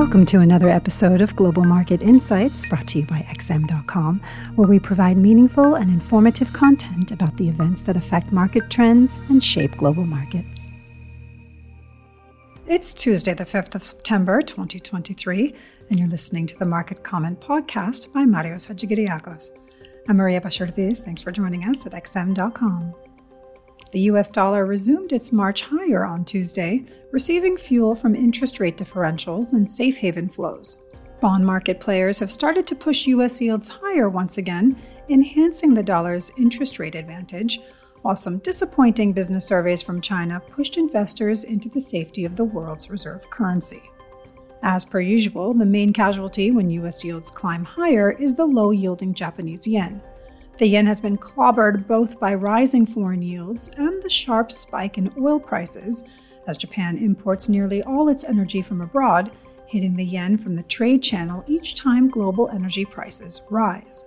Welcome to another episode of Global Market Insights brought to you by XM.com, where we provide meaningful and informative content about the events that affect market trends and shape global markets. It's Tuesday, the 5th of September, 2023, and you're listening to the Market Comment Podcast by Marios Hadjikyriacos. I'm Maria Bashardis. Thanks for joining us at XM.com. The US dollar resumed its march higher on Tuesday, receiving fuel from interest rate differentials and safe haven flows. Bond market players have started to push US yields higher once again, enhancing the dollar's interest rate advantage, while some disappointing business surveys from China pushed investors into the safety of the world's reserve currency. As per usual, the main casualty when US yields climb higher is the low yielding Japanese yen. The yen has been clobbered both by rising foreign yields and the sharp spike in oil prices, as Japan imports nearly all its energy from abroad, hitting the yen from the trade channel each time global energy prices rise.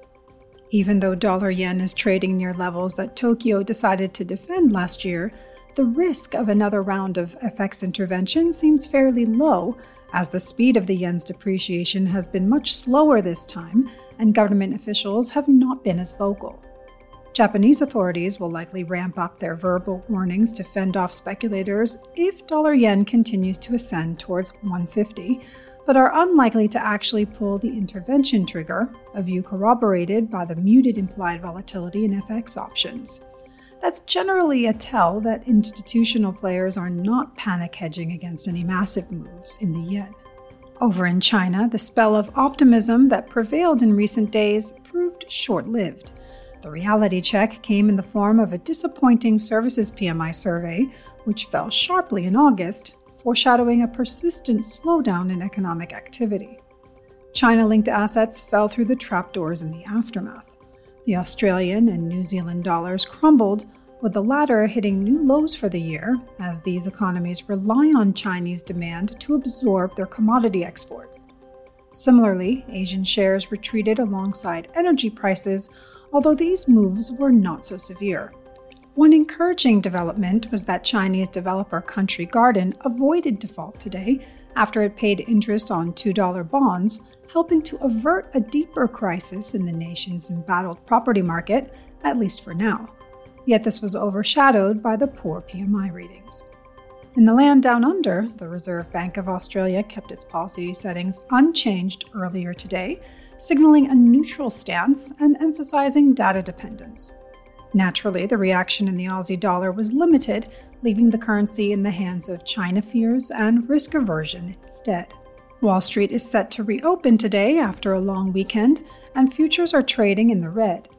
Even though dollar yen is trading near levels that Tokyo decided to defend last year, the risk of another round of FX intervention seems fairly low, as the speed of the yen's depreciation has been much slower this time and government officials have not been as vocal. Japanese authorities will likely ramp up their verbal warnings to fend off speculators if dollar yen continues to ascend towards 150, but are unlikely to actually pull the intervention trigger, a view corroborated by the muted implied volatility in FX options. That's generally a tell that institutional players are not panic hedging against any massive moves in the yen. Over in China, the spell of optimism that prevailed in recent days proved short lived. The reality check came in the form of a disappointing services PMI survey, which fell sharply in August, foreshadowing a persistent slowdown in economic activity. China linked assets fell through the trapdoors in the aftermath. The Australian and New Zealand dollars crumbled, with the latter hitting new lows for the year as these economies rely on Chinese demand to absorb their commodity exports. Similarly, Asian shares retreated alongside energy prices, although these moves were not so severe. One encouraging development was that Chinese developer Country Garden avoided default today after it paid interest on $2 bonds, helping to avert a deeper crisis in the nation's embattled property market, at least for now yet this was overshadowed by the poor PMI readings. In the land down under, the Reserve Bank of Australia kept its policy settings unchanged earlier today, signaling a neutral stance and emphasizing data dependence. Naturally, the reaction in the Aussie dollar was limited, leaving the currency in the hands of China fears and risk aversion instead. Wall Street is set to reopen today after a long weekend, and futures are trading in the red.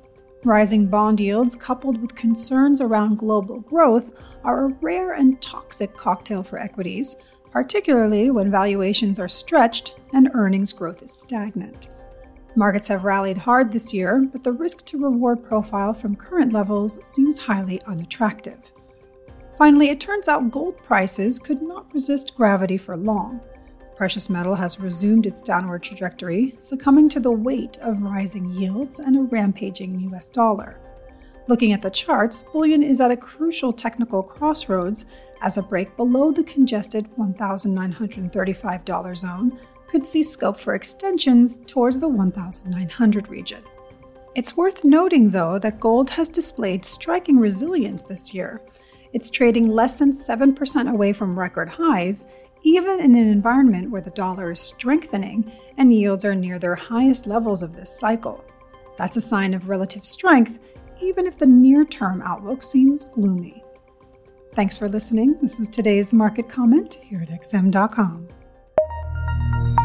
Rising bond yields, coupled with concerns around global growth, are a rare and toxic cocktail for equities, particularly when valuations are stretched and earnings growth is stagnant. Markets have rallied hard this year, but the risk to reward profile from current levels seems highly unattractive. Finally, it turns out gold prices could not resist gravity for long. Precious metal has resumed its downward trajectory, succumbing to the weight of rising yields and a rampaging US dollar. Looking at the charts, bullion is at a crucial technical crossroads as a break below the congested $1,935 zone could see scope for extensions towards the 1,900 region. It's worth noting, though, that gold has displayed striking resilience this year. It's trading less than 7% away from record highs even in an environment where the dollar is strengthening and yields are near their highest levels of this cycle. That's a sign of relative strength, even if the near term outlook seems gloomy. Thanks for listening. This is today's market comment here at XM.com.